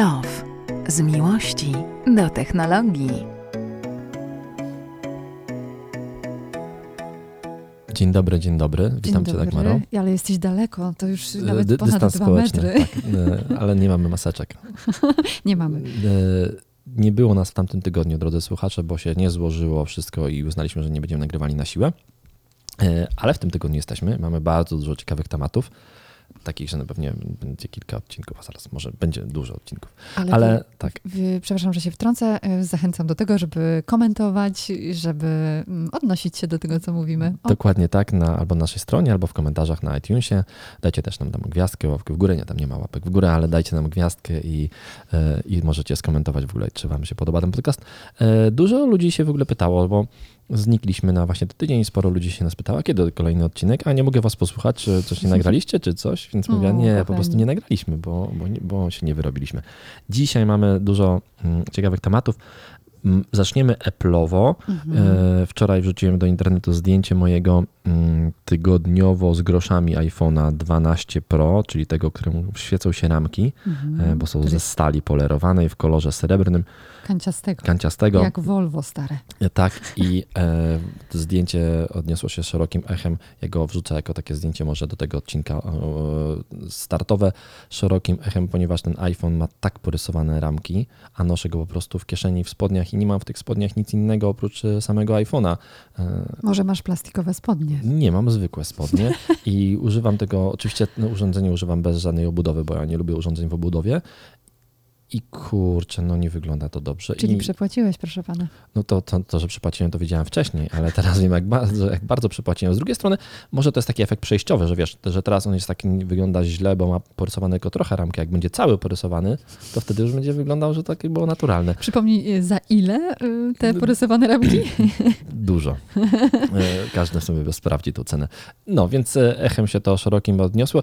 Love. Z miłości do technologii. Dzień dobry, dzień dobry. Witam Dzień Cię, dobry. Dagmaro. Ale jesteś daleko, to już E, nawet dy- ponad Dystans dwa społeczny, metry. tak, e, ale nie mamy maseczek. Nie mamy. E, Nie było nas w tamtym tygodniu, drodzy słuchacze, bo się nie złożyło wszystko i uznaliśmy, że nie będziemy nagrywali na siłę. Ale w tym tygodniu jesteśmy. Mamy bardzo dużo ciekawych tematów. Takich, że na pewnie będzie kilka odcinków, a zaraz może będzie dużo odcinków. Ale, Ale wy- tak, wy- przepraszam, że się wtrącę. y, Zachęcam do tego, żeby komentować, żeby mm, odnosić się do tego, co mówimy. O, Dokładnie tak, na, albo na naszej stronie, albo w komentarzach na iTunesie. Dajcie też nam tam gwiazdkę, łapkę w górę. Nie, tam nie ma łapek w górę, ale dajcie nam gwiazdkę i, e, i możecie skomentować w ogóle, czy wam się podoba ten podcast. E, Dużo ludzi się w ogóle pytało, bo znikliśmy na właśnie ten tydzień i sporo ludzi się nas pytało, a kiedy kolejny odcinek, a nie mogę was posłuchać, czy coś nie nagraliście, czy coś, więc mówię, nie, po prostu nie nagraliśmy, bo, bo, bo się nie wyrobiliśmy. Dzisiaj mamy dużo mm, ciekawych tematów. Zaczniemy Apple'owo. mhm. E, Wczoraj wrzuciłem do internetu zdjęcie mojego tygodniowo z groszami iPhone'a 12 Pro, czyli tego, któremu świecą się ramki, Mhm. e, bo są ze stali polerowanej w kolorze srebrnym, Kanciastego. kanciastego. Jak Volvo stare. E, Tak, i e, zdjęcie odniosło się szerokim echem. Ja go wrzucę jako takie zdjęcie może do tego odcinka e, startowe szerokim echem, ponieważ ten iPhone ma tak porysowane ramki, a noszę go po prostu w kieszeni, w spodniach i nie mam w tych spodniach nic innego oprócz e, samego iPhone'a. E, Może masz plastikowe spodnie. Nie, mam zwykłe spodnie i używam tego, oczywiście no, urządzenie używam bez żadnej obudowy, bo ja nie lubię urządzeń w obudowie. I kurczę, no nie wygląda to dobrze. Czyli I, przepłaciłeś, proszę pana. no to, to, to, że przepłaciłem, to wiedziałem wcześniej, ale teraz wiem, jak bardzo, jak bardzo przepłaciłem. Z drugiej strony, może to jest taki efekt przejściowy, że wiesz, że teraz on jest taki, wygląda źle, bo ma porysowane tylko trochę ramki. Jak będzie cały porysowany, to wtedy już będzie wyglądał, że takie było naturalne. Przypomnij, y, za ile y, te porysowane ramki? Dużo. E, Każdy sobie sprawdzi tą cenę. No, więc echem się to szerokim odniosło.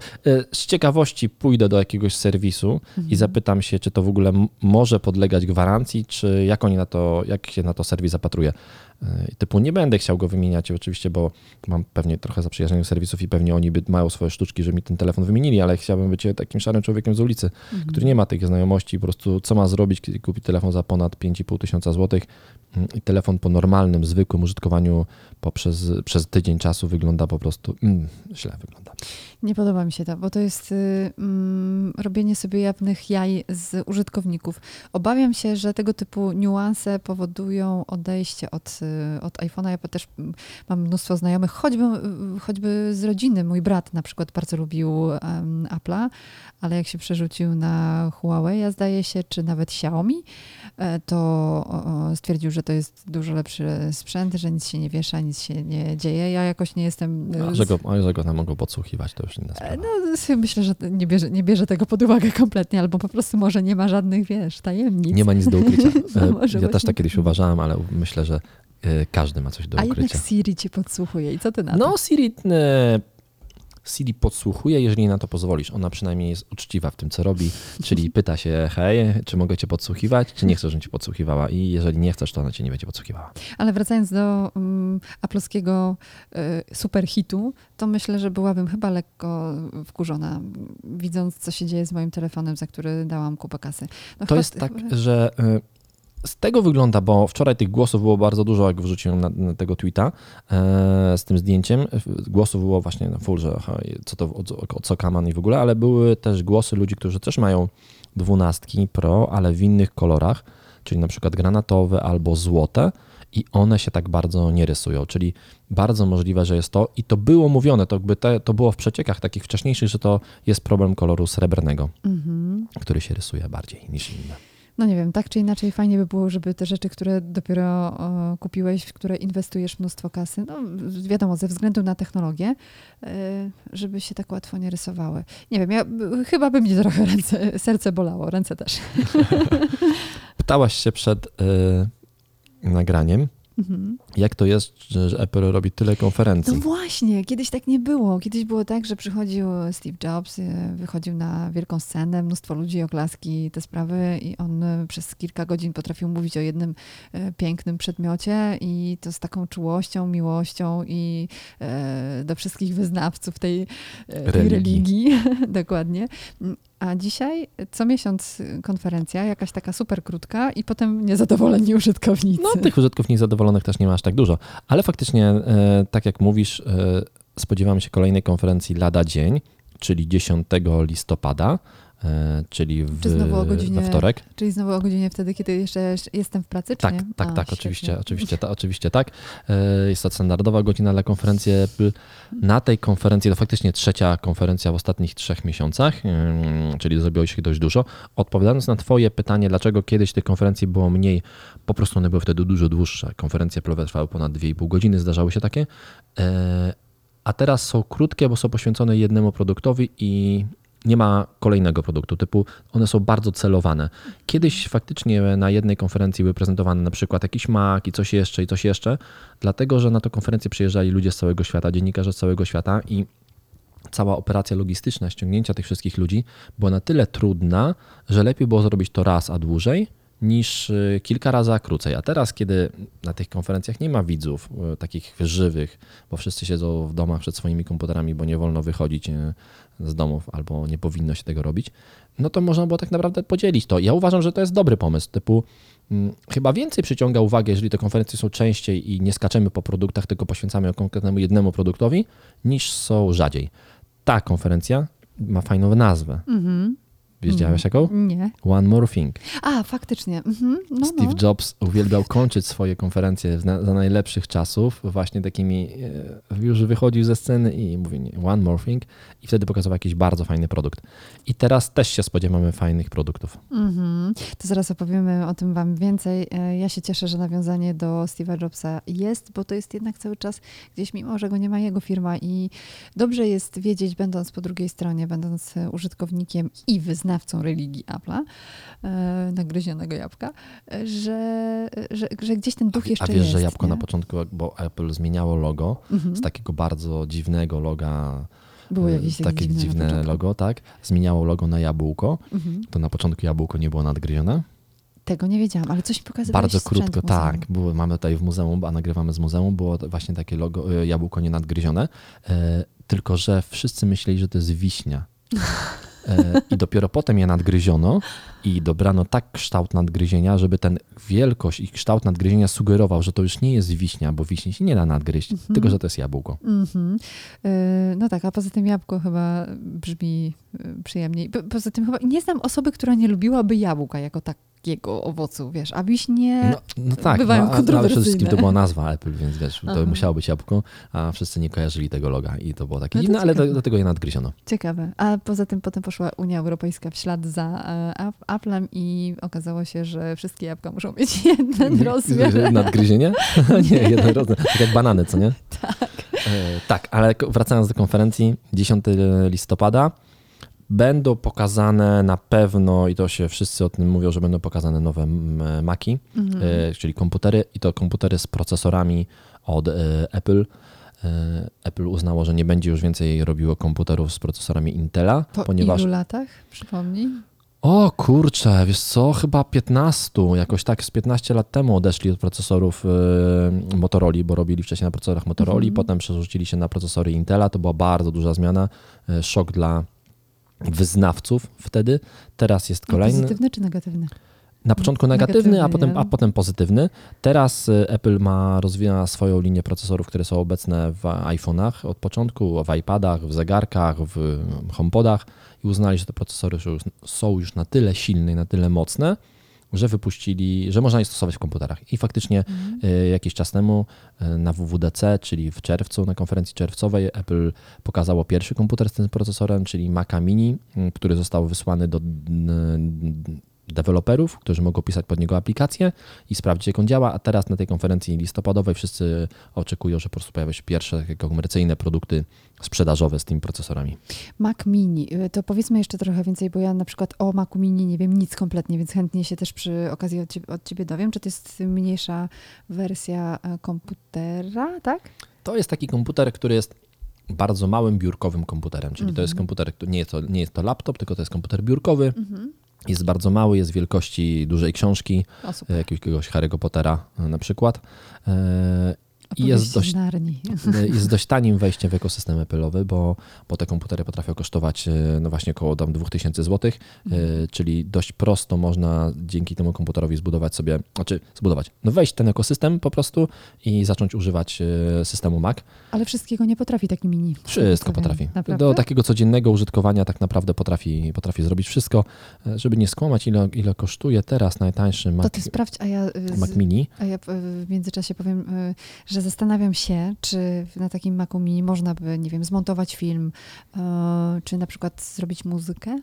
Z ciekawości pójdę do jakiegoś serwisu i zapytam się, czy to w ogóle m- może podlegać gwarancji, czy jak oni na to, jak się na to serwis zapatruje. E, Typu nie będę chciał go wymieniać oczywiście, bo mam pewnie trochę zaprzyjaźnionych serwisów i pewnie oni by mają swoje sztuczki, żeby mi ten telefon wymienili, ale chciałbym być takim szarym człowiekiem z ulicy, który nie ma tych znajomości, po prostu co ma zrobić, kiedy kupi telefon za ponad 5,5 tysiąca złotych mm, i telefon po normalnym, zwykłym użytkowaniu poprzez, przez tydzień czasu wygląda po prostu mm, źle wygląda. Nie podoba mi się to, bo to jest y, mm, robienie sobie jawnych jaj z użytkowników. Obawiam się, że tego typu niuanse powodują odejście od, od iPhone'a. Ja też mam mnóstwo znajomych, choćby, y, choćby z rodziny. Mój brat na przykład bardzo lubił um, Apple'a, ale jak się przerzucił na Huawei, a zdaje się, czy nawet Xiaomi, e, to stwierdził, że to jest dużo lepszy sprzęt, że nic się nie wiesza, nic się nie dzieje. Ja jakoś nie jestem... y, A że go, a że go tam mogą podsłuchiwać, to już inna E, sprawa. No, myślę, że nie bierze, nie bierze tego pod uwagę kompletnie, albo po prostu może nie ma żadnych, wiesz, tajemnic. Nie ma nic do ukrycia. No, E, ja też tak kiedyś uważałem, ale myślę, że e, każdy ma coś do A jednak ukrycia. Siri cię podsłuchuje i co ty na to? No, Siri, e, Siri podsłuchuje, jeżeli na to pozwolisz. Ona przynajmniej jest uczciwa w tym, co robi, czyli pyta się, hej, czy mogę cię podsłuchiwać, czy nie chcesz, żebym cię podsłuchiwała i jeżeli nie chcesz, to ona cię nie będzie podsłuchiwała. Ale wracając do um, aploskiego y, superhitu, to myślę, że byłabym chyba lekko wkurzona, widząc, co się dzieje z moim telefonem, za który dałam kupę kasy. No, To jest tak, że y, z tego wygląda, bo wczoraj tych głosów było bardzo dużo, jak wrzuciłem na, na tego tweeta e, z tym zdjęciem. Głosów było właśnie na full, że aha, co to, o, co- o co kaman i w ogóle, ale były też głosy ludzi, którzy też mają dwunastki Pro, ale w innych kolorach, czyli na przykład granatowe albo złote i one się tak bardzo nie rysują, czyli bardzo możliwe, że jest to i to było mówione, to, te, to było w przeciekach takich wcześniejszych, że to jest problem koloru srebrnego, Mhm. który się rysuje bardziej niż inne. No nie wiem, tak czy inaczej fajnie by było, żeby te rzeczy, które dopiero kupiłeś, w które inwestujesz mnóstwo kasy, no wiadomo, ze względu na technologię, y, żeby się tak łatwo nie rysowały. Nie wiem, ja, chyba by mnie trochę ręce, serce bolało, ręce też. Pytałaś się przed y, nagraniem, Mhm. jak to jest, że, Apple robi tyle konferencji. No właśnie, kiedyś tak nie było. Kiedyś było tak, że przychodził Steve Jobs, y, wychodził na wielką scenę, mnóstwo ludzi, oklaski, te sprawy i on y, przez kilka godzin potrafił mówić o jednym y, pięknym przedmiocie i to z taką czułością, miłością i do wszystkich wyznawców tej, tej Religii. religii. Dokładnie. A dzisiaj co miesiąc konferencja, jakaś taka super krótka i potem niezadowoleni użytkownicy. No, tych użytkowników zadowolonych też nie ma aż tak dużo, ale faktycznie, e, tak jak mówisz, e, spodziewamy się kolejnej konferencji lada dzień, czyli 10 listopada. E, czyli w, godzinie, we wtorek. Czyli znowu o godzinie wtedy, kiedy jeszcze jestem w pracy, czy tak, nie? Tak, A, tak, oczywiście, oczywiście, ta, oczywiście tak. E, jest to standardowa godzina dla konferencji Apple. Na tej konferencji, to faktycznie trzecia konferencja w ostatnich trzech miesiącach, czyli zrobiło się dość dużo. Odpowiadając na twoje pytanie, dlaczego kiedyś tych konferencji było mniej, po prostu one były wtedy dużo dłuższe. Konferencje Apple trwały ponad 2,5 godziny, zdarzały się takie. E, a teraz są krótkie, bo są poświęcone jednemu produktowi i nie ma kolejnego produktu, typu one są bardzo celowane. Kiedyś faktycznie na jednej konferencji były prezentowane na przykład jakiś Mac i coś jeszcze i coś jeszcze, dlatego że na tę konferencję przyjeżdżali ludzie z całego świata, dziennikarze z całego świata i cała operacja logistyczna ściągnięcia tych wszystkich ludzi była na tyle trudna, że lepiej było zrobić to raz, a dłużej, niż y, kilka razy krócej. A teraz, kiedy na tych konferencjach nie ma widzów y, takich żywych, bo wszyscy siedzą w domach przed swoimi komputerami, bo nie wolno wychodzić y, z domów albo nie powinno się tego robić, no to można było tak naprawdę podzielić to. Ja uważam, że to jest dobry pomysł, typu hmm, chyba więcej przyciąga uwagę, jeżeli te konferencje są częściej i nie skaczemy po produktach, tylko poświęcamy konkretnemu jednemu produktowi, niż są rzadziej. Ta konferencja ma fajną nazwę. Mhm. Wiedziałeś jaką? Mhm. Nie. One More Thing. A, faktycznie. Mhm. No, Steve no. Jobs uwielbiał kończyć swoje konferencje za najlepszych czasów właśnie takimi, e, już wychodził ze sceny i mówi One More Thing i wtedy pokazał jakiś bardzo fajny produkt. I teraz też się spodziewamy fajnych produktów. Mhm. To zaraz opowiemy o tym wam więcej. E, ja się cieszę, że nawiązanie do Steve'a Jobsa jest, bo to jest jednak cały czas gdzieś, mimo że go nie ma jego firma i dobrze jest wiedzieć, będąc po drugiej stronie, będąc użytkownikiem i wyznawcą, wyznawcą religii Apple'a, e, nagryzionego jabłka, że, że, że gdzieś ten duch jeszcze jest. A wiesz, jest, że jabłko nie? na początku, bo Apple zmieniało logo mhm. z takiego bardzo dziwnego loga było jakieś takie dziwne, dziwne logo, tak? Zmieniało logo na jabłko. Mhm. To na początku jabłko nie było nadgryzione. Tego nie wiedziałam, ale coś pokazywałeś Bardzo krótko, tak. Było, mamy tutaj w muzeum, a nagrywamy z muzeum, było właśnie takie logo, e, jabłko nienadgryzione. E, tylko, że wszyscy myśleli, że to jest wiśnia. E, I dopiero potem je nadgryziono i dobrano tak kształt nadgryzienia, żeby ten wielkość i kształt nadgryzienia sugerował, że to już nie jest wiśnia, bo wiśnie się nie da nadgryźć, mm -hmm. tylko że to jest jabłko. Mm -hmm. No tak, a poza tym jabłko chyba brzmi e, przyjemniej. poza tym chyba nie znam osoby, która nie lubiłaby jabłka jako tak takiego owocu, wiesz, a wiśnie no, no tak, bywają no, ale przede wszystkim to była nazwa Apple, więc wiesz, to Aha. musiało być jabłko, a wszyscy nie kojarzyli tego loga i to było takie no dziwne, ale do, do, tego je nadgryziono. Ciekawe. A poza tym potem poszła Unia Europejska w ślad za e, Applem i okazało się, że wszystkie jabłka muszą mieć jeden rozmiar. Nadgryzienie? nie, jeden rozmiar. Tak jak banany, co nie? Tak. E, tak, ale wracając do konferencji, 10 listopada, Będą pokazane na pewno, i to się wszyscy o tym mówią, że będą pokazane nowe Maki, mhm. E, czyli komputery, i to komputery z procesorami od e, Apple. E, Apple uznało, że nie będzie już więcej robiło komputerów z procesorami Intela. Po ponieważ... ilu latach, przypomnij? O kurczę, wiesz co, chyba 15, jakoś tak z 15 lat temu odeszli od procesorów Motorola, bo robili wcześniej na procesorach Motorola, mhm. potem przerzucili się na procesory Intela, to była bardzo duża zmiana, szok dla wyznawców wtedy. Teraz jest kolejny. Pozytywny czy negatywny? Na początku negatywny, negatywny a, potem, a potem pozytywny. Teraz y, Apple ma rozwija swoją linię procesorów, które są obecne w iPhone'ach od początku, w iPadach, w zegarkach, w HomePodach i uznali, że te procesory są już na tyle silne i na tyle mocne, że wypuścili, że można je stosować w komputerach. I faktycznie mhm. Y, jakiś czas temu y, na WWDC, czyli w czerwcu, na konferencji czerwcowej, Apple pokazało pierwszy komputer z tym procesorem, czyli Maca Mini, y, który został wysłany do deweloperów, którzy mogą pisać pod niego aplikację i sprawdzić, jak on działa, a teraz na tej konferencji listopadowej wszyscy oczekują, że po prostu pojawią się pierwsze takie komercyjne produkty sprzedażowe z tymi procesorami. Mac Mini, y, to powiedzmy jeszcze trochę więcej, bo ja na przykład o Macu Mini nie wiem nic kompletnie, więc chętnie się też przy okazji od ciebie, od ciebie dowiem. Czy to jest mniejsza wersja e, komputera, tak? To jest taki komputer, który jest bardzo małym biurkowym komputerem, czyli to jest mhm. komputer, nie jest to, nie jest to laptop, tylko to jest komputer biurkowy. Mhm jest bardzo mały, jest wielkości dużej książki, jakiegoś Harry'ego Pottera na przykład. E, I jest dość, Narni. jest dość tanim wejściem w ekosystem Apple'owy, bo, bo te komputery potrafią kosztować e, no właśnie około tam 2000 zł, Mhm. czyli dość prosto można dzięki temu komputerowi zbudować sobie, znaczy zbudować, no wejść w ten ekosystem po prostu i zacząć używać e, systemu Mac. Ale wszystkiego nie potrafi taki mini. Wszystko potrafi. Naprawdę? Do takiego codziennego użytkowania tak naprawdę potrafi, potrafi zrobić wszystko. E, Żeby nie skłamać, ile, ile kosztuje teraz najtańszy Mac, To ty sprawdź, a ja, Mac Mini. a ja w międzyczasie powiem, y, że zastanawiam się, czy na takim Macu Mini można by, nie wiem, zmontować film, y, czy na przykład zrobić muzykę.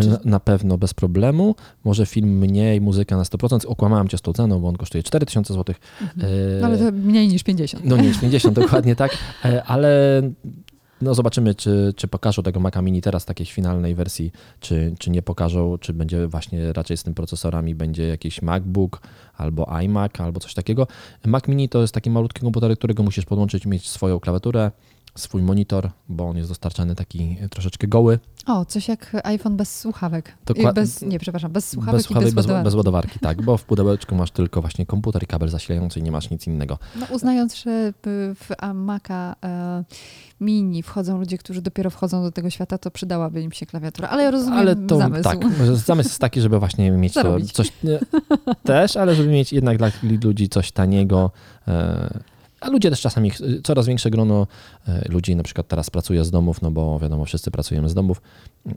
Czy- Na, pewno bez problemu. Może film mniej, muzyka na 100%. Okłamałem cię z tą ceną, bo on kosztuje 4000 zł. Mhm. No ale to mniej niż 50. No nie, 50, dokładnie tak. E, Ale no zobaczymy, czy, czy pokażą tego Maca Mini teraz takiej finalnej wersji, czy, czy nie pokażą, czy będzie właśnie raczej z tym procesorami, będzie jakiś MacBook albo iMac albo coś takiego. Mac Mini to jest taki malutki komputer, którego musisz podłączyć, mieć swoją klawiaturę, swój monitor, bo on jest dostarczany taki troszeczkę goły. O, coś jak iPhone bez słuchawek. Dokład- bez, nie, przepraszam, bez słuchawek Bez słuchawek, i bez, bez, ładowarki. bez ładowarki, tak, bo w pudełeczku masz tylko właśnie komputer i kabel zasilający i nie masz nic innego. No, uznając, że w Maca e, Mini wchodzą ludzie, którzy dopiero wchodzą do tego świata, to przydałaby im się klawiatura. Ale ja rozumiem Ale to zamysł. tak, zamysł jest taki, żeby właśnie mieć to Zarobić. coś nie, też, ale żeby mieć jednak dla ludzi coś taniego. e, A ludzie też czasami, coraz większe grono e, ludzi na przykład teraz pracuje z domów, no bo wiadomo, wszyscy pracujemy z domów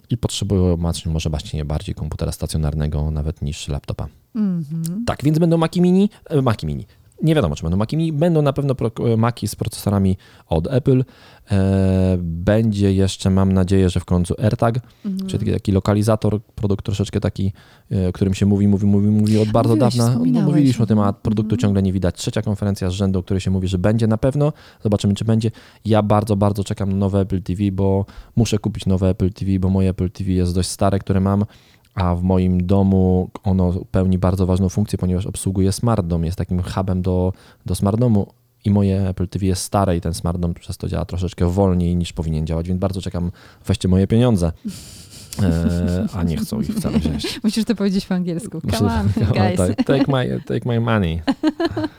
i potrzebują może właśnie bardziej komputera stacjonarnego nawet niż laptopa. Mhm. Tak, więc będą Maci Mini, e, Maci Mini. Nie wiadomo, czy będą Maci Mini. Będą na pewno Maci z procesorami od Apple. E, Będzie jeszcze, mam nadzieję, że w końcu AirTag, Mhm. czyli taki, lokalizator, produkt troszeczkę taki, e, o którym się mówi, mówi, mówi, mówi od bardzo Mówiłeś, dawna. No, mówiliśmy o tym, a produktu Mhm. ciągle nie widać. Trzecia konferencja z rzędu, o której się mówi, że będzie na pewno. Zobaczymy, czy będzie. Ja bardzo, bardzo czekam na nowe Apple TV, bo muszę kupić nowe Apple TV, bo moje Apple TV jest dość stare, które mam, a w moim domu ono pełni bardzo ważną funkcję, ponieważ obsługuje Smart Dom, jest takim hubem do, do Smart Domu i moje Apple TV jest stare i ten Smart Dom przez to działa troszeczkę wolniej niż powinien działać, więc bardzo czekam, weźcie moje pieniądze. E, a nie chcą ich wcale wziąć. Musisz to powiedzieć po angielsku. Come on, guys. tak, take, my, take my money.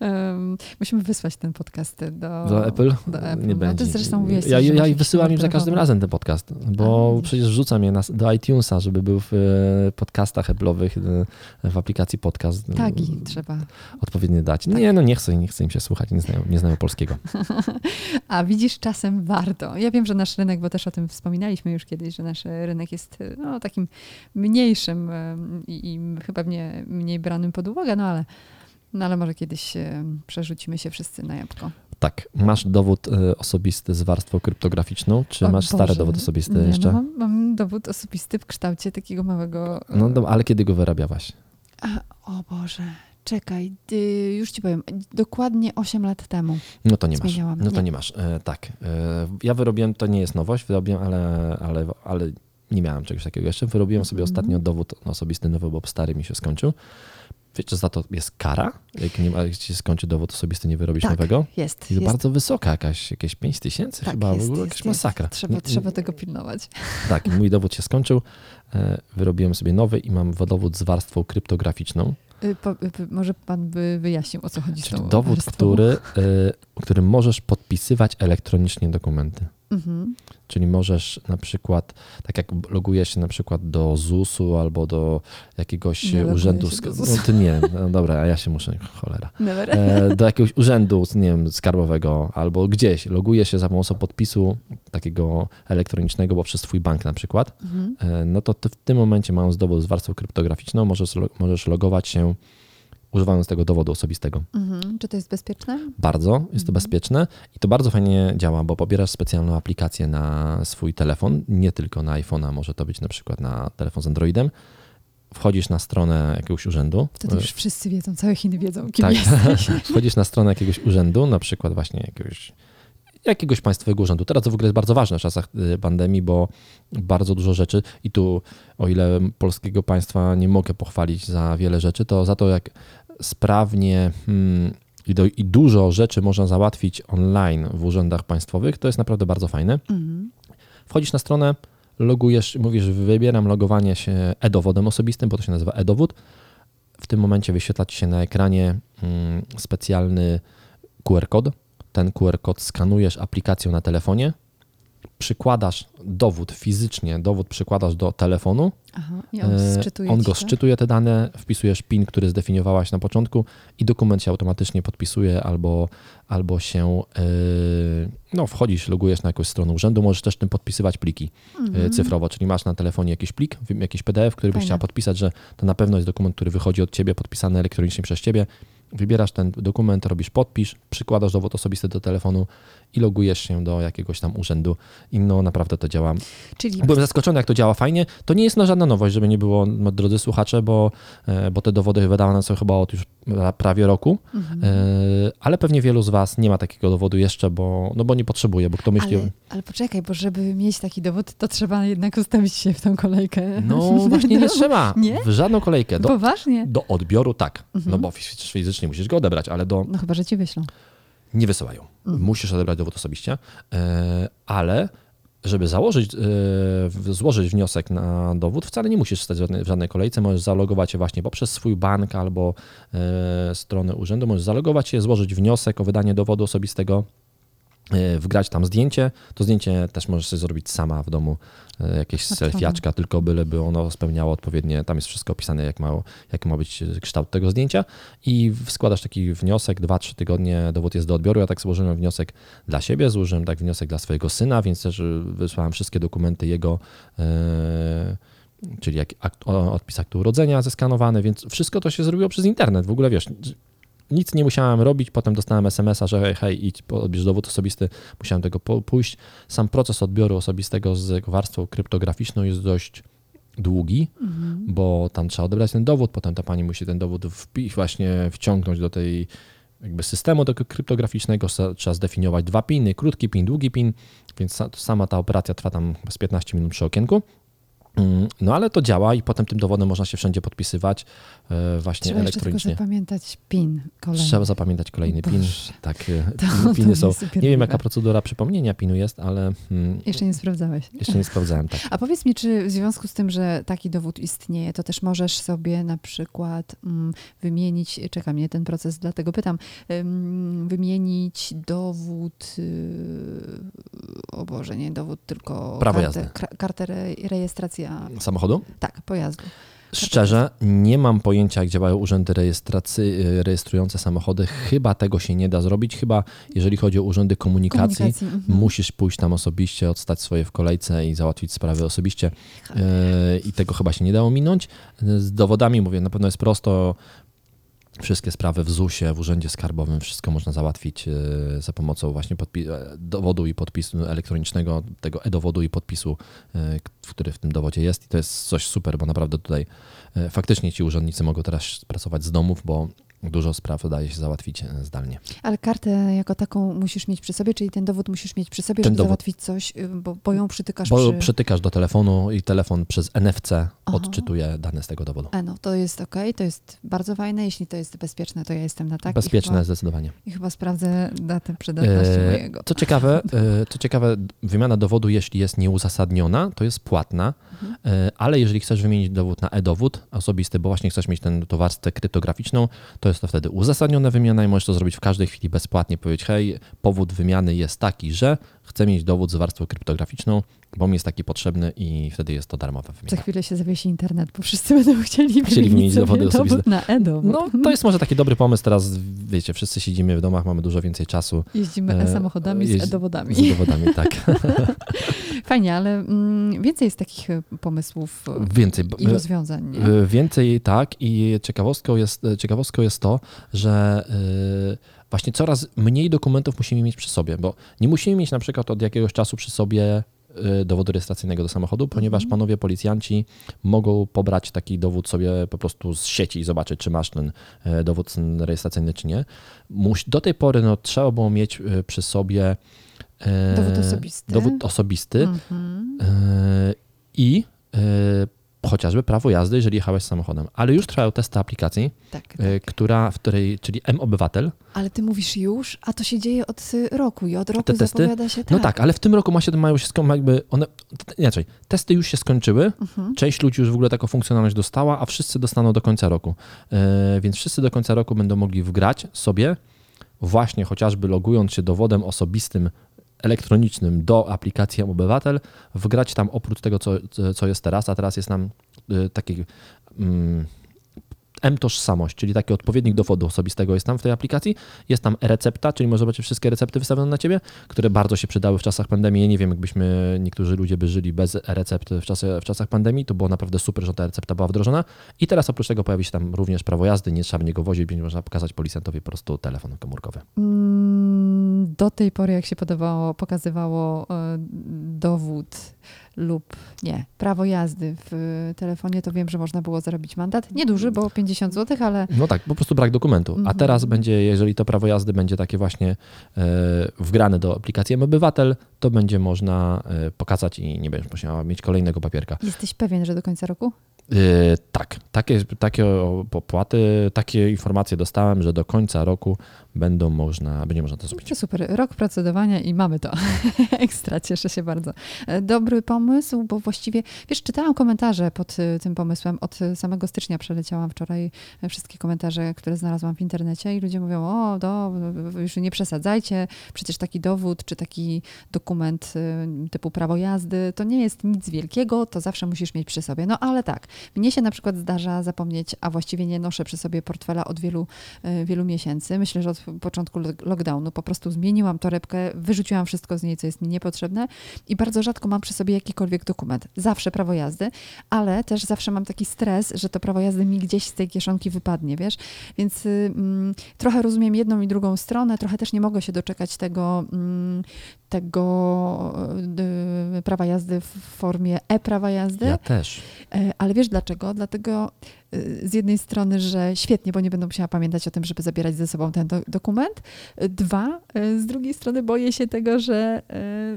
Um, musimy wysłać ten podcast do, Do Apple? Do Apple. Nie No, będzie. ty zresztą mówiłeś, ja, ja wysyłam im za każdym razem ten podcast, bo A, przecież wrzucam je na, do iTunesa, żeby był w e, podcastach Apple'owych, e, w aplikacji podcast. Tagi trzeba. Odpowiednio dać. Tak. Nie, no nie chcę, nie chcę im się słuchać, nie znają, nie znają polskiego. A widzisz, czasem warto. Ja wiem, że nasz rynek, bo też o tym wspominaliśmy już kiedyś, że nasz rynek jest no, takim mniejszym i, i chyba mnie mniej branym pod uwagę, no ale, no ale może kiedyś em, przerzucimy się wszyscy na jabłko. Tak, masz dowód e, osobisty z warstwą kryptograficzną, czy O masz stary Boże. dowód osobisty Nie, jeszcze? No, mam, mam dowód osobisty w kształcie takiego małego. No, do, ale kiedy go wyrabiałaś? A, o Boże, czekaj, y, już ci powiem, dokładnie 8 lat temu. No to nie masz. Zmieniałam, No to nie. nie masz. E, tak. E, ja wyrobiłem, to nie jest nowość, wyrobiłem, ale, ale, ale nie miałem czegoś takiego jeszcze. Wyrobiłem sobie Mhm. ostatnio dowód osobisty nowy, bo stary mi się skończył. Wiecie, za to jest kara? Jak, nie, ma- jak się skończy dowód osobisty, nie wyrobisz Tak, nowego? Jest. I jest. bardzo wysoka, jakaś, jakieś 5 tysięcy Tak, chyba, jest, w ogóle jest, jakaś jest. masakra. Trzeba, Nie- trzeba tego pilnować. Tak, mój dowód się skończył. E, Wyrobiłem sobie nowy i mam dowód z warstwą kryptograficzną. Y, Po, y, y, może pan by wyjaśnił, o co chodzi z Czyli tą dowód, warstwą? który, e, którym możesz podpisywać elektronicznie dokumenty. Mhm. Czyli możesz na przykład, tak jak logujesz się na przykład do ZUS-u albo do jakiegoś Nie urzędu, sk- no ty nie, no dobra, a ja się muszę, cholera, e, do jakiegoś urzędu, nie wiem, skarbowego albo gdzieś, logujesz się za pomocą podpisu takiego elektronicznego, bo przez twój bank na przykład, Mhm. e, no to ty w tym momencie mając dowód z warstwą kryptograficzną, możesz, możesz logować się używając tego dowodu osobistego. Mhm. Czy to jest bezpieczne? Bardzo, jest to Mhm. bezpieczne i to bardzo fajnie działa, bo pobierasz specjalną aplikację na swój telefon, nie tylko na iPhone'a, może to być na przykład na telefon z Androidem. Wchodzisz na stronę jakiegoś urzędu. Wtedy już wszyscy wiedzą, całe Chiny wiedzą, kim tak, jesteś. wchodzisz na stronę jakiegoś urzędu, na przykład właśnie jakiegoś, jakiegoś państwowego urzędu. Teraz to w ogóle jest bardzo ważne w czasach y, pandemii, bo bardzo dużo rzeczy i tu o ile polskiego państwa nie mogę pochwalić za wiele rzeczy, to za to jak sprawnie hmm, i, do, i dużo rzeczy można załatwić online w urzędach państwowych, to jest naprawdę bardzo fajne. Mhm. Wchodzisz na stronę, logujesz, mówisz, wybieram logowanie się e-dowodem osobistym, bo to się nazywa e-dowód. W tym momencie wyświetla ci się na ekranie mm, specjalny QR kod. Ten QR kod skanujesz aplikacją na telefonie, przykładasz dowód fizycznie, dowód przykładasz do telefonu, Aha, i on e, on go szczytuje te dane, wpisujesz PIN, który zdefiniowałaś na początku i dokument się automatycznie podpisuje albo, albo się, e, no wchodzisz, logujesz na jakąś stronę urzędu, możesz też tym podpisywać pliki e, Mhm. cyfrowo, czyli masz na telefonie jakiś plik, jakiś PDF, który byś Fajne. chciała podpisać, że to na pewno jest dokument, który wychodzi od ciebie, podpisany elektronicznie przez ciebie. Wybierasz ten dokument, robisz podpisz, przykładasz dowód osobisty do telefonu i logujesz się do jakiegoś tam urzędu i no naprawdę to działa Czyli Byłem zaskoczony, jak to działa fajnie. To nie jest no żadna nowość, żeby nie było, no, drodzy słuchacze, bo, e, bo te dowody wydawane są chyba od już pra- prawie roku, Mhm. E, ale pewnie wielu z Was nie ma takiego dowodu jeszcze, bo, no bo nie potrzebuje, bo kto myśli... ale, ale poczekaj, bo żeby mieć taki dowód, to trzeba jednak ustawić się w tą kolejkę. No właśnie nie trzeba. Nie? W żadną kolejkę. Do, Poważnie? do odbioru tak, Mhm. no bo fiz- fizycznie musisz go odebrać, ale do, No chyba, że ci wyślą. nie wysyłają. Mhm. Musisz odebrać dowód osobiście, e, ale żeby założyć, e, złożyć wniosek na dowód, wcale nie musisz stać w żadnej, kolejce. Możesz zalogować się właśnie poprzez swój bank albo e, stronę urzędu. Możesz zalogować się, złożyć wniosek o wydanie dowodu osobistego, wgrać tam zdjęcie. To zdjęcie też możesz sobie zrobić sama w domu, e, jakieś Smartfonem. selfiaczka, tylko byleby ono spełniało odpowiednie, tam jest wszystko opisane, jak ma, jak ma być kształt tego zdjęcia i składasz taki wniosek, 2-3 tygodnie dowód jest do odbioru. Ja tak złożyłem wniosek dla siebie, złożyłem tak wniosek dla swojego syna, więc też y, wysłałem wszystkie dokumenty jego, e, czyli jak akt, odpis aktu urodzenia zeskanowany, więc wszystko to się zrobiło przez internet. W ogóle wiesz, nic nie musiałem robić, potem dostałem SMS-a, że hej, idź, odbierz dowód osobisty, musiałem tego pójść. Sam proces odbioru osobistego z warstwą kryptograficzną jest dość długi, Mhm. bo tam trzeba odebrać ten dowód, potem ta pani musi ten dowód wpi- właśnie wciągnąć do tej jakby systemu tego kryptograficznego, trzeba zdefiniować dwa piny, krótki pin, długi pin, więc sa- sama ta operacja trwa tam z 15 minut przy okienku. Mm, No ale to działa i potem tym dowodem można się wszędzie podpisywać e, właśnie Trzeba elektronicznie. zapamiętać PIN kolejny. Trzeba zapamiętać kolejny pin. Boże. Tak, e, To- piny to są. Nie wiem, jaka procedura przypomnienia pinu jest, ale mm, Jeszcze nie sprawdzałeś. jeszcze nie sprawdzałem. Tak. A powiedz mi, czy w związku z tym, że taki dowód istnieje, to też możesz sobie na przykład mm, wymienić, czeka mnie ten proces, dlatego pytam, ym, wymienić dowód, o Boże, nie dowód, tylko Prawo kartę, kartę re, rejestracja, Samochodu? tak, pojazdu. Szczerze, nie mam pojęcia, jak działają urzędy rejestracy, rejestrujące samochody. Chyba tego się nie da zrobić. Chyba jeżeli chodzi o urzędy komunikacji, Komunikacji. mhm. musisz pójść tam osobiście, odstać swoje w kolejce i załatwić sprawy osobiście. E, I tego chyba się nie dało minąć. Z dowodami mówię, na pewno jest prosto. Wszystkie sprawy w ZUS-ie, w Urzędzie Skarbowym, wszystko można załatwić e, za pomocą właśnie e, dowodu i podpisu elektronicznego, tego e-dowodu i podpisu, e, który w tym dowodzie jest. I to jest coś super, bo naprawdę tutaj faktycznie ci urzędnicy mogą teraz pracować z domów, bo dużo spraw daje się załatwić e, zdalnie. Ale kartę jako taką musisz mieć przy sobie, czyli ten dowód musisz mieć przy sobie, Ten żeby dowód. załatwić coś, y, bo, bo ją przytykasz Bo przy... przytykasz do telefonu i telefon przez NFC Aha. odczytuje dane z tego dowodu. E, no, to jest ok, to jest bardzo fajne. Jeśli to jest bezpieczne, to ja jestem na tak. Bezpieczne I chyba, zdecydowanie. i chyba sprawdzę datę przydatności E, mojego. Co ciekawe, e, co ciekawe, wymiana dowodu, jeśli jest nieuzasadniona, to jest płatna, Mhm. E, ale jeżeli chcesz wymienić dowód na e-dowód osobisty, bo właśnie chcesz mieć tę tą warstwę kryptograficzną, to jest to wtedy uzasadniona wymiana i możesz to zrobić w każdej chwili bezpłatnie. Powiedzieć, hej, powód wymiany jest taki, że chcę mieć dowód z warstwą kryptograficzną, bo mi jest taki potrzebny i wtedy jest to darmowa Za wymiana. chwilę się zawiesi internet, bo wszyscy będą chcieli, Chcieli wymienić dowody dowód osobiste. na e-dowód. No, to jest może taki dobry pomysł teraz, wiecie, wszyscy siedzimy w domach, mamy dużo więcej czasu Jeździmy e, e-samochodami z e-dowodami. z dowodami, tak. Fajnie, ale mm, więcej jest takich e, pomysłów e, Więcej. i rozwiązań. Nie? Więcej tak i ciekawostką jest, ciekawostką jest to, że właśnie coraz mniej dokumentów musimy mieć przy sobie, bo nie musimy mieć na przykład od jakiegoś czasu przy sobie dowodu rejestracyjnego do samochodu, ponieważ Mhm. panowie policjanci mogą pobrać taki dowód sobie po prostu z sieci i zobaczyć, czy masz ten dowód rejestracyjny, czy nie. Do tej pory no, trzeba było mieć przy sobie Dowód osobisty. dowód osobisty Mhm. Yy, i yy, chociażby prawo jazdy, jeżeli jechałeś samochodem. Ale już trwają testy aplikacji, Tak, tak. która, w której, czyli M-Obywatel. Ale ty mówisz już, a to się dzieje od y, roku i od roku Te testy? zapowiada się tak. No tak, ale w tym roku ma się, mają się jakby one, inaczej, testy już się skończyły, Mhm. część ludzi już w ogóle taką funkcjonalność dostała, a wszyscy dostaną do końca roku. Yy, więc wszyscy do końca roku będą mogli wgrać sobie właśnie chociażby logując się dowodem osobistym elektronicznym do aplikacji Obywatel, wgrać tam oprócz tego, co, co jest teraz, a teraz jest nam y, taki mm, M-tożsamość, czyli taki odpowiednik dowodu osobistego jest tam w tej aplikacji. Jest tam recepta, czyli może być wszystkie recepty wystawione na ciebie, które bardzo się przydały w czasach pandemii. Nie wiem, jakbyśmy, niektórzy ludzie by żyli bez recepty w, czasie, w czasach pandemii. To było naprawdę super, że ta recepta była wdrożona. I teraz oprócz tego pojawi się tam również prawo jazdy, nie trzeba niego wozić, będzie można pokazać policjantowi po prostu telefon komórkowy. Mm, do tej pory, jak się podawało, pokazywało e, dowód lub nie, prawo jazdy w telefonie, to wiem, że można było zarobić mandat. Nieduży, bo 50 zł, ale. No tak, po prostu brak dokumentu. A Mhm. teraz będzie, jeżeli to prawo jazdy będzie takie właśnie e, wgrane do aplikacji M-Obywatel, to będzie można e, pokazać i nie będziesz musiała mieć kolejnego papierka. Jesteś pewien, że do końca roku? E, tak, takie, takie opłaty, takie informacje dostałem, że do końca roku będą można, będzie można to zrobić. To super. Rok procedowania i mamy to. Ekstra, cieszę się bardzo. E, Dobry pomysł, bo właściwie, wiesz, czytałam komentarze pod y, tym pomysłem. Od y, samego stycznia przeleciałam wczoraj e, wszystkie komentarze, które znalazłam w internecie i ludzie mówią, o, do, już nie przesadzajcie, przecież taki dowód czy taki dokument y, typu prawo jazdy to nie jest nic wielkiego, to zawsze musisz mieć przy sobie. No ale tak, mnie się na przykład zdarza zapomnieć, a właściwie nie noszę przy sobie portfela od wielu, y, wielu miesięcy. Myślę, że od początku lo- lockdownu po prostu zmieniłam torebkę, wyrzuciłam wszystko z niej, co jest mi niepotrzebne i bardzo rzadko mam przy sobie jakikolwiek dokument. Zawsze prawo jazdy, ale też zawsze mam taki stres, że to prawo jazdy mi gdzieś z tej kieszonki wypadnie, wiesz? Więc mm, trochę rozumiem jedną i drugą stronę, trochę też nie mogę się doczekać tego, mm, tego y, prawa jazdy w formie e-prawa jazdy. Ja też. E, Ale wiesz dlaczego? Dlatego z jednej strony, że świetnie, bo nie będę musiała pamiętać o tym, żeby zabierać ze sobą ten do, dokument. Dwa, z drugiej strony boję się tego, że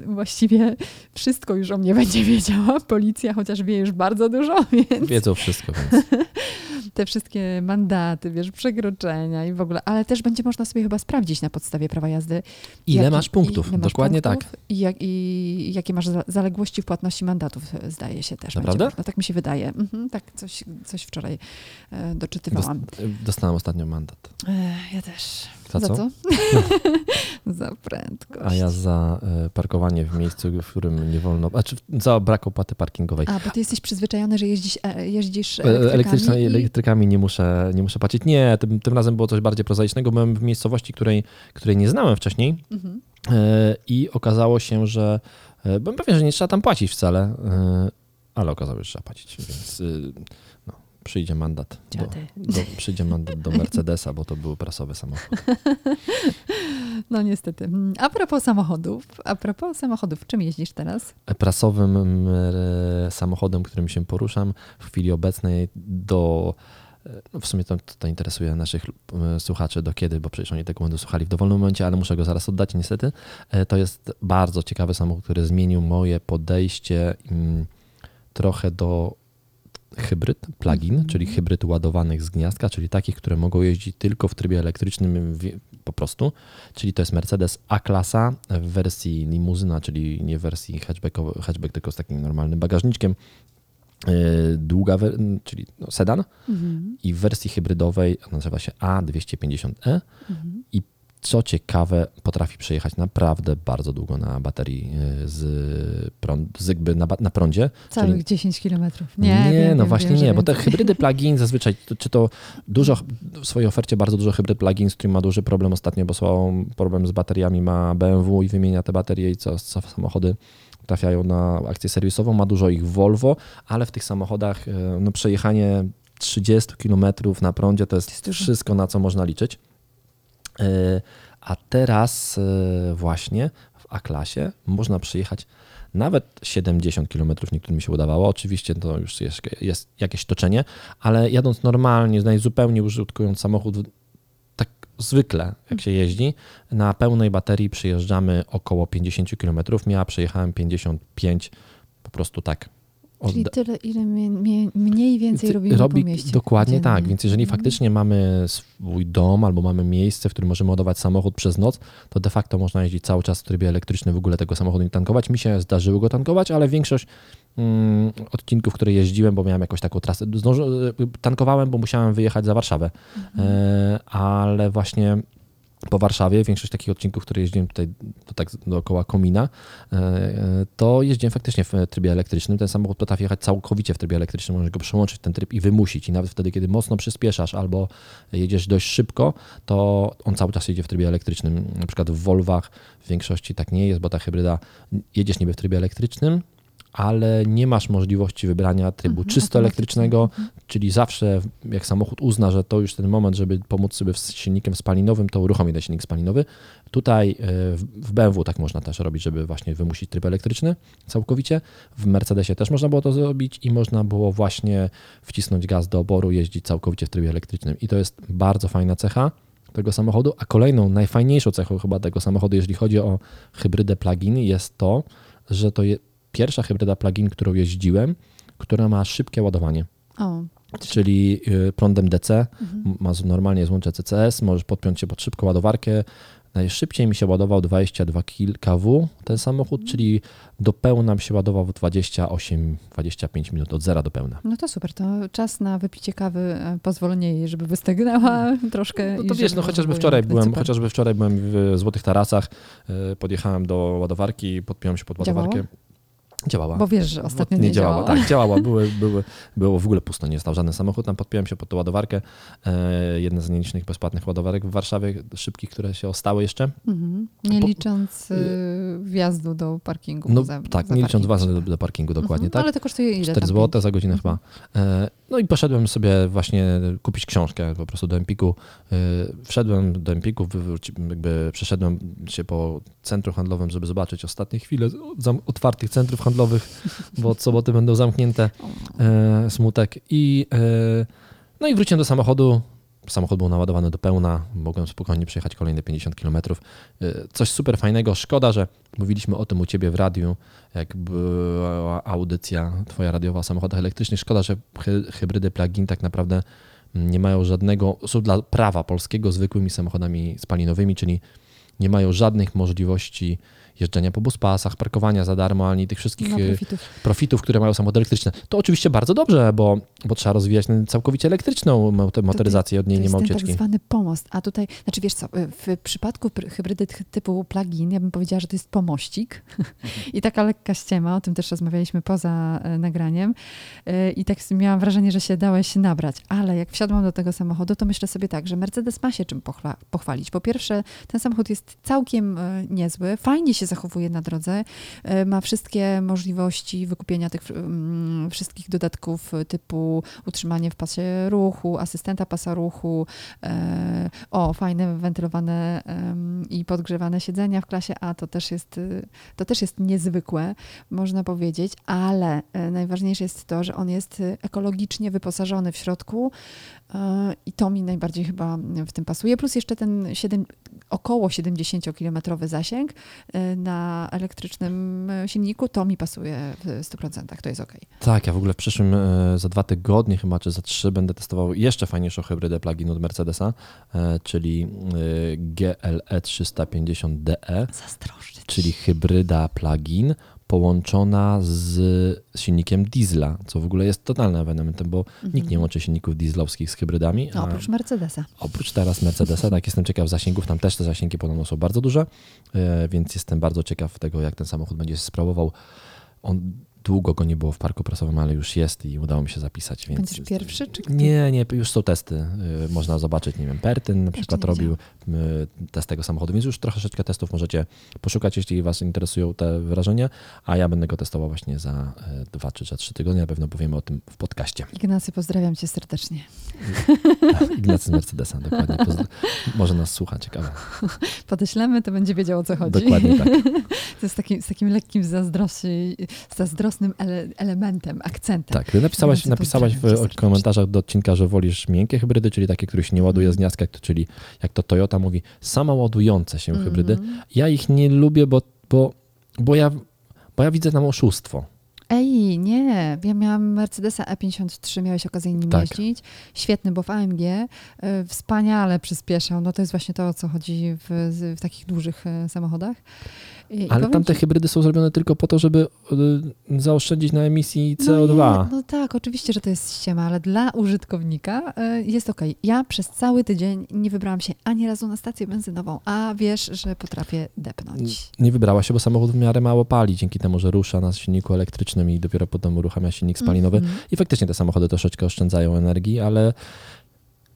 właściwie wszystko już o mnie będzie wiedziała policja, chociaż wie już bardzo dużo, więc Wiedzą wszystko, więc te wszystkie mandaty, wiesz, przekroczenia i w ogóle, ale też będzie można sobie chyba sprawdzić na podstawie prawa jazdy. ile masz punktów? ile masz Dokładnie tak. punktów I, jak, I jakie masz za- zaległości w płatności mandatów, zdaje się też. Naprawdę? Można, tak mi się wydaje. Mhm, tak, coś, coś wczoraj e, doczytywałam. Dostałem ostatnio mandat. E, ja też. Za co? za prędkość. A ja za e, parkowanie w miejscu, w którym nie wolno, znaczy za brak opłaty parkingowej. A, bo ty jesteś przyzwyczajony, że jeździsz, e, jeździsz E, elektrykami i... Elektrykami nie muszę, nie muszę płacić. Nie, tym, tym razem było coś bardziej prozaicznego. Byłem w miejscowości, której, której nie znałem wcześniej Mhm. i okazało się, że byłem pewien, że nie trzeba tam płacić wcale, ale okazało się, że trzeba płacić, więc no, przyjdzie mandat. Do, do, przyjdzie mandat do Mercedesa, bo to był prasowy samochód. No niestety. A propos samochodów, a propos samochodów, czym jeździsz teraz? prasowym mm, samochodem, którym się poruszam w chwili obecnej do e, no w sumie to, to interesuje naszych słuchaczy do kiedy, bo przecież oni tego będą słuchali w dowolnym momencie, ale muszę go zaraz oddać niestety. E, To jest bardzo ciekawy samochód, który zmienił moje podejście mm, trochę do hybryd, plug-in, czyli hybryd ładowanych z gniazdka, czyli takich, które mogą jeździć tylko w trybie elektrycznym po prostu, czyli to jest Mercedes A-klasa w wersji limuzyna, czyli nie w wersji hatchbackowej, hatchback, tylko z takim normalnym bagażniczkiem. Yy, Długa, czyli no, sedan Mhm. i w wersji hybrydowej nazywa się A250e Mhm. i co ciekawe, potrafi przejechać naprawdę bardzo długo na baterii yy, z, prąd, z jakby na, na prądzie. Całych Czyli- 10 kilometrów. nie, Nie, wiem, no wiem, właśnie wiem, nie, bo te hybrydy plug-in zazwyczaj, czy to dużo, w swojej ofercie bardzo dużo hybryd plug-in, z którym ma duży problem ostatnio, bo są problem z bateriami, ma BMW i wymienia te baterie i co, co samochody trafiają na akcję serwisową, ma dużo ich Volvo, ale w tych samochodach e, no, przejechanie 30 km na prądzie to jest wszystko, na co można liczyć. E, A teraz e, właśnie w A-klasie można przyjechać nawet 70 km, niektórym się udawało. Oczywiście to już jest, jest jakieś toczenie, ale jadąc normalnie, zupełnie użytkując samochód tak zwykle, jak się jeździ, na pełnej baterii przyjeżdżamy około 50 km. Ja przejechałem 55 po prostu tak. Czyli Odda- tyle, ile mniej więcej robimy robi, po mieście. Dokładnie dziennie. tak, więc jeżeli faktycznie mamy swój dom albo mamy miejsce, w którym możemy ładować samochód przez noc, to de facto można jeździć cały czas w trybie elektrycznym, w ogóle tego samochodu nie tankować. Mi się zdarzyło go tankować, ale większość mm, odcinków, które jeździłem, bo miałem jakąś taką trasę, tankowałem, bo musiałem wyjechać za Warszawę, Mhm. e, ale właśnie po Warszawie, większość takich odcinków, które jeździłem tutaj to tak dookoła komina, e, e, to jeździłem faktycznie w trybie elektrycznym. Ten samochód potrafi jechać całkowicie w trybie elektrycznym, możesz go przełączyć w ten tryb i wymusić. I nawet wtedy, kiedy mocno przyspieszasz albo jedziesz dość szybko, to on cały czas jedzie w trybie elektrycznym. Na przykład w Volvach w większości tak nie jest, bo ta hybryda jedziesz niby w trybie elektrycznym, ale nie masz możliwości wybrania trybu Mhm, czysto elektrycznego, czyli zawsze jak samochód uzna, że to już ten moment, żeby pomóc sobie z silnikiem spalinowym, to uruchomi ten silnik spalinowy. Tutaj e, w w BMW tak można też robić, żeby właśnie wymusić tryb elektryczny całkowicie. W Mercedesie też można było to zrobić i można było właśnie wcisnąć gaz do oboru, jeździć całkowicie w trybie elektrycznym. I to jest bardzo fajna cecha tego samochodu, a kolejną, najfajniejszą cechą chyba tego samochodu, jeżeli chodzi o hybrydę plug-in, jest to, że to jest pierwsza hybryda plug-in, którą jeździłem, która ma szybkie ładowanie. O, Czyli y, prądem DC, mhm. ma normalnie złącze CCS, możesz podpiąć się pod szybką ładowarkę. Najszybciej mi się ładował 22 kW ten samochód, czyli do pełna mi się ładował w 28-25 minut, od zera do pełna. no to super, to czas na wypicie kawy e, pozwolenie jej, żeby wystygnęła troszkę. No to wiesz, no chociażby wczoraj byłem, super. chociażby wczoraj byłem w Złotych Tarasach, y, podjechałem do ładowarki, podpiąłem się pod ładowarkę. Działała. Bo wiesz, że ostatnio nie, działała. działała. Tak, działała. Były, były, było w ogóle pusto, nie stał żaden samochód. Tam podpiąłem się pod tą ładowarkę. E, jedna z nielicznych bezpłatnych ładowarek w Warszawie, szybkich, które się ostały jeszcze. Mhm. Nie licząc y, wjazdu do parkingu. No za, tak, za nie licząc was do, do parkingu dokładnie, Mhm. tak? Ale to kosztuje ile? 4 tam? zł za godzinę Mhm. chyba. E, No i poszedłem sobie właśnie kupić książkę po prostu do Empiku. E, Wszedłem do Empiku, wywróci- jakby przeszedłem się po centrum handlowym, żeby zobaczyć ostatnie chwile otwartych centrów handlowych, bo od soboty będą zamknięte. E, Smutek. I, e, no i wróciłem do samochodu. Samochód był naładowany do pełna, mogłem spokojnie przejechać kolejne 50 km. E, Coś super fajnego. Szkoda, że mówiliśmy o tym u ciebie w radiu, jak była audycja twoja radiowa o samochodach elektrycznych. Szkoda, że hy- hybrydy plug-in tak naprawdę nie mają żadnego, są dla prawa polskiego zwykłymi samochodami spalinowymi, czyli nie mają żadnych możliwości jeżdżenia po buspasach, parkowania za darmo, ani tych wszystkich e, profitów. profitów, które mają samochody elektryczne. To oczywiście bardzo dobrze, bo, bo trzeba rozwijać całkowicie elektryczną moto- motoryzację, od niej To nie jest ma tak ucieczki. zwany pomost. A tutaj, znaczy wiesz co, w przypadku pr- hybrydy typu plug-in, ja bym powiedziała, że to jest pomościk i taka lekka ściema, o tym też rozmawialiśmy poza e, nagraniem E, i tak miałam wrażenie, że się dałeś nabrać, ale jak wsiadłam do tego samochodu, to myślę sobie tak, że Mercedes ma się czym pochwalić. Po pierwsze, ten samochód jest całkiem e, niezły, fajnie się zachowuje na drodze, e, ma wszystkie możliwości wykupienia tych mm, wszystkich dodatków e, typu utrzymanie w pasie ruchu, asystenta pasa ruchu, e, o, fajne wentylowane i podgrzewane siedzenia w klasie A, to też jest, to też jest niezwykłe, można powiedzieć, ale najważniejsze jest to, że on jest ekologicznie wyposażony w środku i to mi najbardziej chyba w tym pasuje, plus jeszcze ten 7, około 70-kilometrowy zasięg e, na elektrycznym e, silniku, to mi pasuje w 100%, to jest ok. Tak, ja w ogóle w przyszłym e, za dwa tygodnie chyba, czy za trzy będę testował jeszcze fajniejszą hybrydę plug-in od Mercedesa, e, czyli e, GLE 350DE, Zazdroszczę E, czyli hybryda plug-in połączona z silnikiem diesla, co w ogóle jest totalnym ewenementem, bo nikt nie łączy silników dieslowskich z hybrydami. A- oprócz Mercedesa. Oprócz teraz Mercedesa, tak jestem ciekaw zasięgów, tam też te zasięgi podobno są bardzo duże, e, więc jestem bardzo ciekaw tego, jak ten samochód będzie się sprawował. On długo go nie było w parku prasowym, ale już jest i udało mi się zapisać. Więc Będziesz pierwszy, czy kto? Nie, nie, już są testy. Y, Można zobaczyć, nie wiem, Pertyn na przykład robił y, test tego samochodu, więc już troszeczkę testów możecie poszukać, jeśli Was interesują te wrażenia, a ja będę go testował właśnie za y, dwa czy za trzy tygodnie, na pewno powiemy o tym w podcaście. Ignacy, pozdrawiam cię serdecznie. Ignacy z Mercedesa, dokładnie. Pozdro- Może nas słucha, ciekawe. Podeślemy, to będzie wiedział o co chodzi. Dokładnie tak. To jest taki, z takim lekkim zazdrosy, zazdrosnym ele, elementem, akcentem. Tak, ty napisałaś, napisałaś w komentarzach do odcinka, że wolisz miękkie hybrydy, czyli takie, których się nie ładuje z gniazdka, czyli jak to Toyota mówi, samoładujące się hybrydy. Mhm. Ja ich nie lubię, bo, bo, bo, ja, bo ja widzę tam oszustwo. Ej, nie, ja miałam Mercedesa E53, miałeś okazję nim Tak. jeździć. Świetny, bo w AMG y, wspaniale przyspieszał. No to jest właśnie to, o co chodzi w, w takich dużych y, samochodach. I Ale powiem tamte ci- hybrydy są zrobione tylko po to, żeby y, zaoszczędzić na emisji CO2. No, no tak, oczywiście, że to jest ściema, ale dla użytkownika y, jest okej. Ja przez cały tydzień nie wybrałam się ani razu na stację benzynową, a wiesz, że potrafię depnąć. Nie wybrała się, bo samochód w miarę mało pali, dzięki temu, że rusza na silniku elektrycznym i dopiero potem uruchamia silnik spalinowy. Mhm. I faktycznie te samochody troszeczkę oszczędzają energii, ale.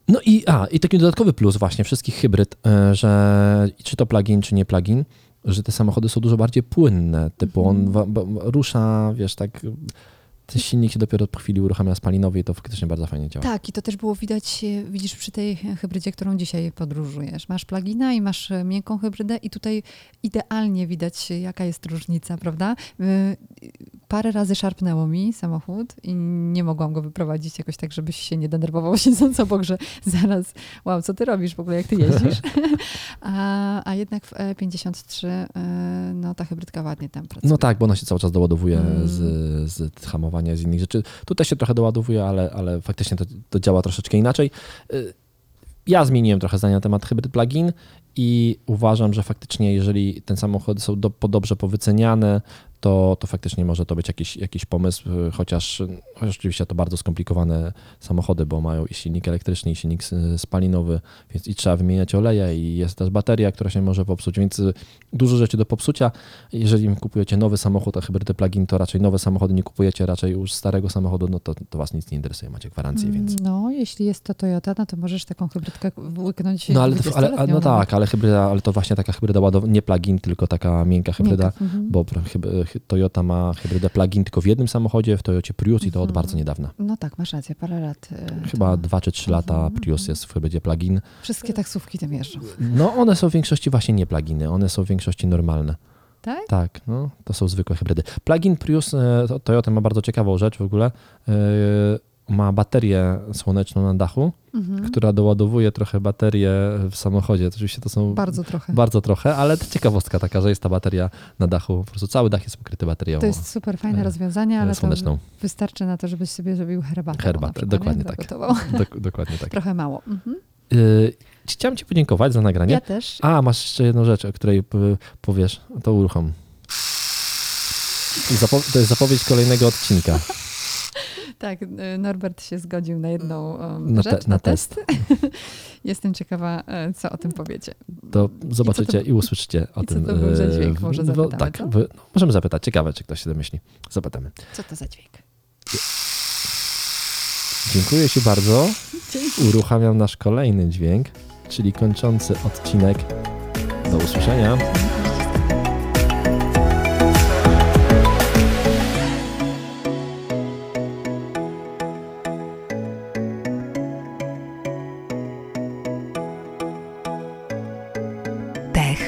No i, a, i taki dodatkowy plus właśnie wszystkich hybryd, e, że czy to plug-in, czy nie plug-in, że te samochody są dużo bardziej płynne. Typu on Mhm. wa, rusza, wiesz, tak. Ten silnik się dopiero po chwili uruchamia spalinowy i to faktycznie bardzo fajnie działa. Tak, i to też było widać, e, widzisz, przy tej hybrydzie, którą dzisiaj podróżujesz. Masz plugina i masz e, miękką hybrydę i tutaj idealnie widać, e, jaka jest różnica, prawda? Parę razy szarpnęło mi samochód i nie mogłam go wyprowadzić jakoś tak, żebyś się nie denerwował siedząc obok, że zaraz, wow, co ty robisz w ogóle, jak ty jeździsz? a, a jednak w E53 y, no ta hybrydka ładnie tam pracuje. No tak, bo ona się cały czas doładowuje Mm. z, z hamowania, z innych rzeczy. Tutaj się trochę doładowuje, ale, ale faktycznie to, to działa troszeczkę inaczej. Y, Ja zmieniłem trochę zdanie na temat hybryd plug-in i uważam, że faktycznie jeżeli ten samochody są do, dobrze powyceniane, to, to faktycznie może to być jakiś, jakiś pomysł, y, chociaż oczywiście to bardzo skomplikowane samochody, bo mają i silnik elektryczny, i silnik spalinowy, więc i trzeba wymieniać oleje, i jest też bateria, która się może popsuć, więc y, dużo rzeczy do popsucia. Jeżeli kupujecie nowy samochód, a hybrydy plug-in, to raczej nowe samochody nie kupujecie, raczej już starego samochodu, no to, to was nic nie interesuje, macie gwarancję, więc... No, jeśli jest to Toyota, no to możesz taką hybrydkę łyknąć No ale, ale a, 20-letnią no nawet. tak, ale hybryda, ale to właśnie taka hybryda ładowa, nie plug-in, tylko taka miękka hybryda, Miękka, mhm. bo hy- Toyota ma hybrydę plug-in tylko w jednym samochodzie, w Toyocie Prius i to od Mhm. bardzo niedawna. No tak, masz rację, parę lat. y, Chyba to- dwa czy trzy lata Mhm. Prius jest w hybrydzie plug-in. Wszystkie taksówki tym jeżdżą. No one są w większości właśnie nie pluginy, one są w większości normalne. Tak? Tak, no, to są zwykłe hybrydy. Plug-in Prius, e, to- Toyota ma bardzo ciekawą rzecz w ogóle. Ma baterię słoneczną na dachu, Mhm. która doładowuje trochę baterię w samochodzie. Oczywiście to są Bardzo trochę. bardzo trochę, ale to ciekawostka taka, że jest ta bateria na dachu. Po prostu cały dach jest pokryty baterią To jest super fajne e, rozwiązanie, ale słoneczną. wystarczy na to, żebyś sobie zrobił herbatę. Herbatę, dokładnie nie? tak. Dok- dokładnie tak. Trochę mało. Mhm. Y, Chciałem Ci podziękować za nagranie. Ja też. A, masz jeszcze jedną rzecz, o której powiesz, to uruchom. Zapo- to jest zapowiedź kolejnego odcinka. Tak, y, Norbert się zgodził na jedną um, Na te- rzecz, na na test. Jestem ciekawa, e, co o tym powiecie. To zobaczycie to- i, usłyszycie o i co tym. to był za e, dźwięk? Może zapytamy, Tak, co? no, możemy zapytać. Ciekawe, czy ktoś się domyśli. Zapytamy. Co to za dźwięk? Dziękuję Ci bardzo. Dzięki. Uruchamiam nasz kolejny dźwięk, czyli kończący odcinek. Do usłyszenia.